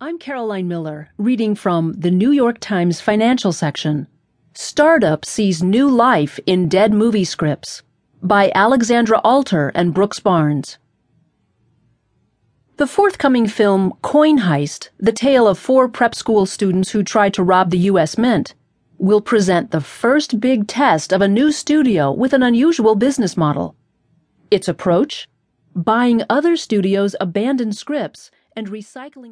I'm Caroline Miller, reading from the New York Times financial section. Startup sees new life in dead movie scripts by Alexandra Alter and Brooks Barnes. The forthcoming film Coin Heist, the tale of four prep school students who try to rob the U.S. Mint, will present the first big test of a new studio with an unusual business model. Its approach? Buying other studios' abandoned scripts and recycling